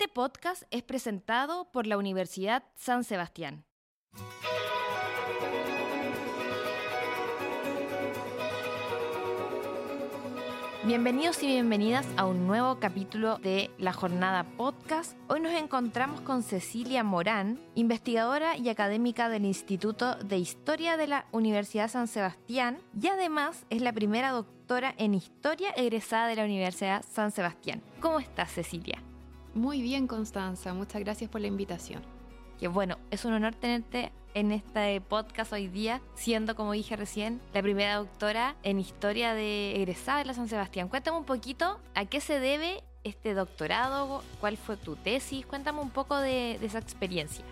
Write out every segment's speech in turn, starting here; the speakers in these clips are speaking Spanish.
Este podcast es presentado por la Universidad San Sebastián. Bienvenidos y bienvenidas a un nuevo capítulo de La Jornada Podcast. Hoy nos encontramos con Cecilia Morán, investigadora y académica del Instituto de Historia de la Universidad San Sebastián y además es la primera doctora en Historia egresada de la Universidad San Sebastián. ¿Cómo estás, Cecilia? Muy bien, Constanza. Muchas gracias por la invitación. Que bueno, es un honor tenerte en este podcast hoy día, siendo, como dije recién, la primera doctora en historia de egresada de la San Sebastián. Cuéntame un poquito a qué se debe este doctorado, cuál fue tu tesis, cuéntame un poco de, de esa experiencia.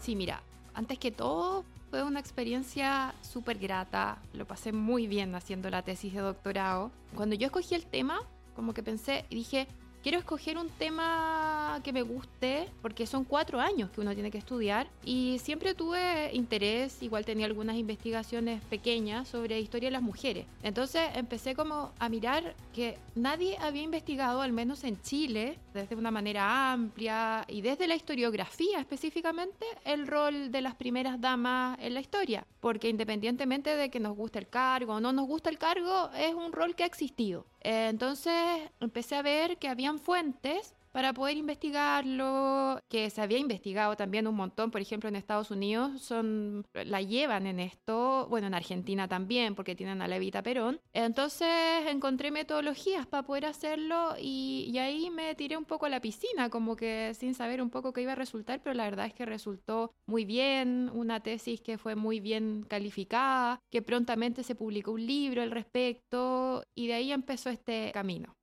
Sí, mira, antes que todo, fue una experiencia súper grata, lo pasé muy bien haciendo la tesis de doctorado. Cuando yo escogí el tema, como que pensé y dije, quiero escoger un tema que me guste, porque son cuatro años que uno tiene que estudiar y siempre tuve interés, igual tenía algunas investigaciones pequeñas sobre historia de las mujeres. Entonces empecé como a mirar que nadie había investigado, al menos en Chile, desde una manera amplia y desde la historiografía específicamente, el rol de las primeras damas en la historia. Porque independientemente de que nos guste el cargo o no nos guste el cargo, es un rol que ha existido. Eh, entonces empecé a ver que habían fuentes para poder investigarlo, que se había investigado también un montón, por ejemplo en Estados Unidos son la llevan en esto, bueno en Argentina también porque tienen a Levita Perón. Entonces encontré metodologías para poder hacerlo y, y, ahí me tiré un poco a la piscina, como que sin saber un poco qué iba a resultar, pero la verdad es que resultó muy bien, una tesis que fue muy bien calificada, que prontamente se publicó un libro al respecto y de ahí empezó este camino.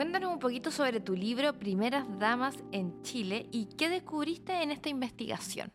Cuéntanos un poquito sobre tu libro Primeras Damas en Chile y qué descubriste en esta investigación.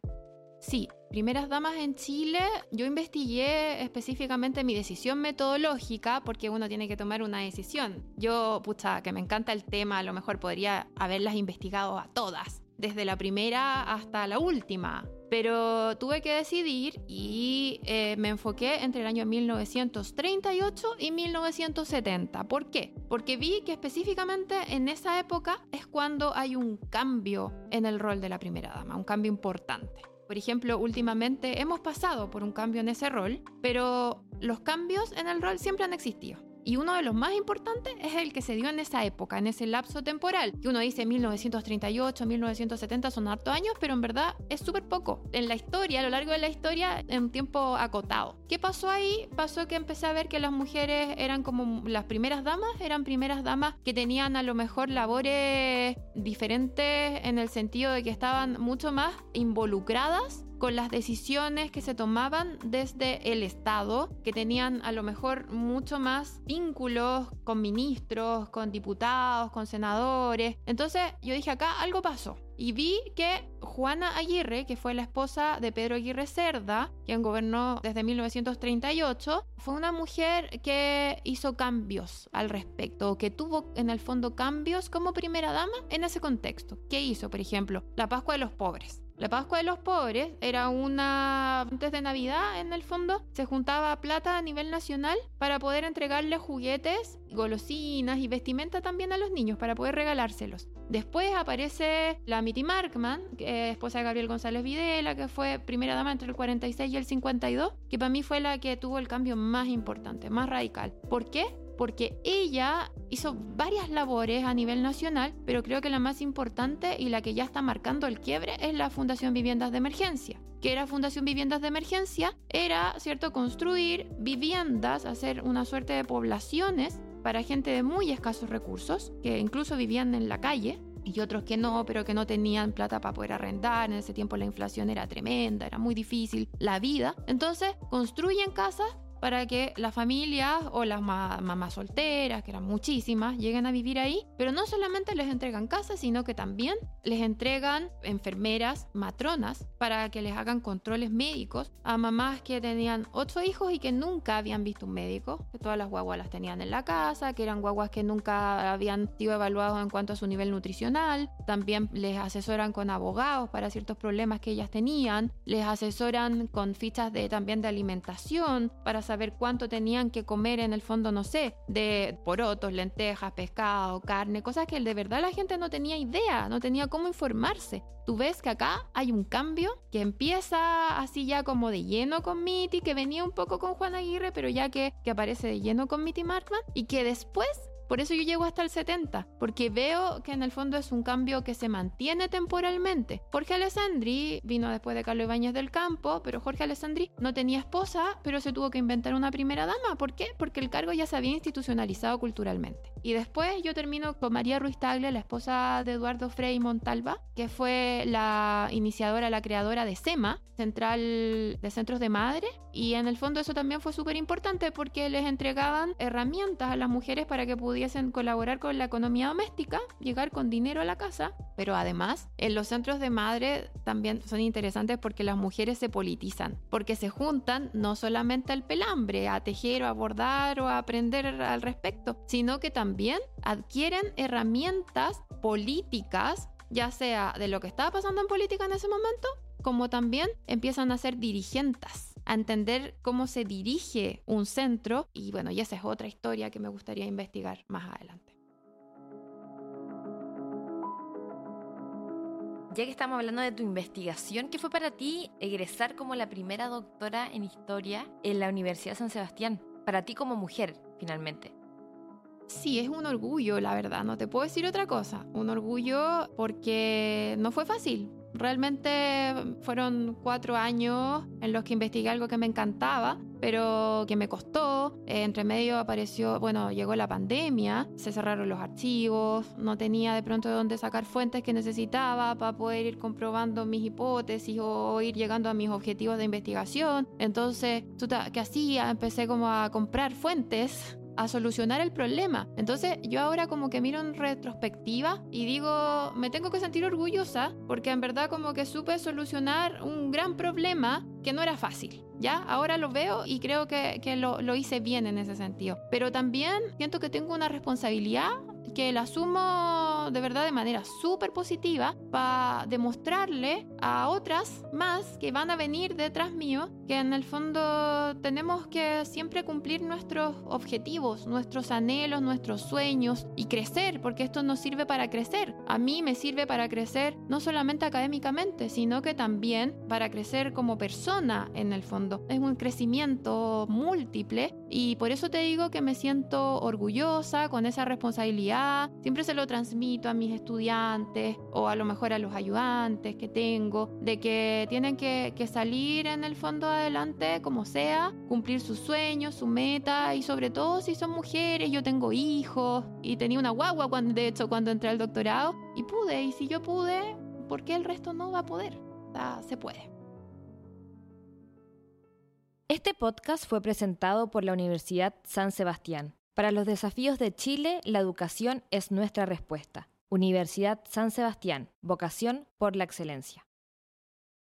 Sí, Primeras Damas en Chile, yo investigué específicamente mi decisión metodológica porque uno tiene que tomar una decisión. Yo, pucha, que me encanta el tema, a lo mejor podría haberlas investigado a todas, desde la primera hasta la última. Pero tuve que decidir y eh, me enfoqué entre el año 1938 y 1970. ¿Por qué? Porque vi que específicamente en esa época es cuando hay un cambio en el rol de la primera dama, un cambio importante. Por ejemplo, últimamente hemos pasado por un cambio en ese rol, pero los cambios en el rol siempre han existido. Y uno de los más importantes es el que se dio en esa época, en ese lapso temporal. Que uno dice 1938, 1970 son hartos años, pero en verdad es súper poco. En la historia, a lo largo de la historia, en un tiempo acotado. ¿Qué pasó ahí? Pasó que empecé a ver que las mujeres eran como las primeras damas, eran primeras damas que tenían a lo mejor labores diferentes en el sentido de que estaban mucho más involucradas con las decisiones que se tomaban desde el Estado, que tenían a lo mejor mucho más vínculos con ministros, con diputados, con senadores. Entonces yo dije, acá algo pasó. Y vi que Juana Aguirre, que fue la esposa de Pedro Aguirre Cerda, quien gobernó desde 1938, fue una mujer que hizo cambios al respecto, que tuvo en el fondo cambios como primera dama en ese contexto. ¿Qué hizo, por ejemplo? La Pascua de los Pobres. La Pascua de los Pobres era una... Antes de Navidad, en el fondo, se juntaba plata a nivel nacional para poder entregarle juguetes, golosinas y vestimenta también a los niños, para poder regalárselos. Después aparece la Mitty Markman, que es esposa de Gabriel González Videla, que fue primera dama entre el 46 y el 52, que para mí fue la que tuvo el cambio más importante, más radical. ¿Por qué? Porque ella hizo varias labores a nivel nacional, pero creo que la más importante y la que ya está marcando el quiebre es la Fundación Viviendas de Emergencia. ¿Qué era Fundación Viviendas de Emergencia? Era, ¿cierto?, construir viviendas, hacer una suerte de poblaciones para gente de muy escasos recursos, que incluso vivían en la calle, y otros que no, pero que no tenían plata para poder arrendar. En ese tiempo la inflación era tremenda, era muy difícil la vida. Entonces construyen casas para que las familias o las mamás solteras, que eran muchísimas, lleguen a vivir ahí. Pero no solamente les entregan casas, sino que también les entregan enfermeras, matronas, para que les hagan controles médicos a mamás que tenían ocho hijos y que nunca habían visto un médico, que todas las guaguas las tenían en la casa, que eran guaguas que nunca habían sido evaluados en cuanto a su nivel nutricional. También les asesoran con abogados para ciertos problemas que ellas tenían. Les asesoran con fichas de, también de alimentación para saber cuánto tenían que comer en el fondo, no sé, de porotos, lentejas, pescado, carne, cosas que de verdad la gente no tenía idea, no tenía cómo informarse. Tú ves que acá hay un cambio que empieza así ya como de lleno con Mitty, que venía un poco con Juan Aguirre, pero ya que, que aparece de lleno con Mitty Markman, y que después por eso yo llego hasta el 70, porque veo que en el fondo es un cambio que se mantiene temporalmente. Jorge Alessandri vino después de Carlos Ibáñez del Campo, pero Jorge Alessandri no tenía esposa, pero se tuvo que inventar una primera dama. ¿Por qué? Porque el cargo ya se había institucionalizado culturalmente. Y después yo termino con María Ruiz Tagle, la esposa de Eduardo Frei Montalva, que fue la iniciadora, la creadora de SEMA, Central de Centros de Madre. Y en el fondo eso también fue súper importante porque les entregaban herramientas a las mujeres para que pudiesen colaborar con la economía doméstica, llegar con dinero a la casa. Pero además, en los centros de madre también son interesantes porque las mujeres se politizan, porque se juntan no solamente al pelambre, a tejer o a bordar o a aprender al respecto, sino que también también adquieren herramientas políticas, ya sea de lo que estaba pasando en política en ese momento, como también empiezan a ser dirigentes a entender cómo se dirige un centro y bueno, y esa es otra historia que me gustaría investigar más adelante. Ya que estamos hablando de tu investigación, ¿qué fue para ti egresar como la primera doctora en historia en la Universidad de San Sebastián? Para ti como mujer, finalmente. Sí, es un orgullo, la verdad, no te puedo decir otra cosa. Un orgullo porque no fue fácil. Realmente fueron cuatro años en los que investigué algo que me encantaba, pero que me costó. entre medio apareció, bueno, llegó la pandemia, se cerraron los archivos, no tenía de pronto de dónde sacar fuentes que necesitaba para poder ir comprobando mis hipótesis o ir llegando a mis objetivos de investigación. Entonces, ¿qué hacía? Empecé como a comprar fuentes a solucionar el problema. Entonces yo ahora como que miro en retrospectiva y digo, me tengo que sentir orgullosa porque en verdad como que supe solucionar un gran problema que no era fácil. ¿Ya? Ahora lo veo y creo que, que lo, lo hice bien en ese sentido. Pero también siento que tengo una responsabilidad que la asumo de verdad de manera súper positiva para demostrarle a otras más que van a venir detrás mío que en el fondo tenemos que siempre cumplir nuestros objetivos, nuestros anhelos, nuestros sueños y crecer, porque esto nos sirve para crecer. A mí me sirve para crecer no solamente académicamente, sino que también para crecer como persona en el fondo. Es un crecimiento múltiple y por eso te digo que me siento orgullosa con esa responsabilidad. Siempre se lo transmito a mis estudiantes o a lo mejor a los ayudantes que tengo, de que tienen que, salir en el fondo adelante como sea, cumplir sus sueños, su meta y sobre todo si son mujeres, yo tengo hijos y tenía una guagua cuando, de hecho cuando entré al doctorado y pude y si yo pude, ¿por qué el resto no va a poder? se puede. Este podcast fue presentado por la Universidad San Sebastián. Para los desafíos de Chile, la educación es nuestra respuesta. Universidad San Sebastián, vocación por la excelencia.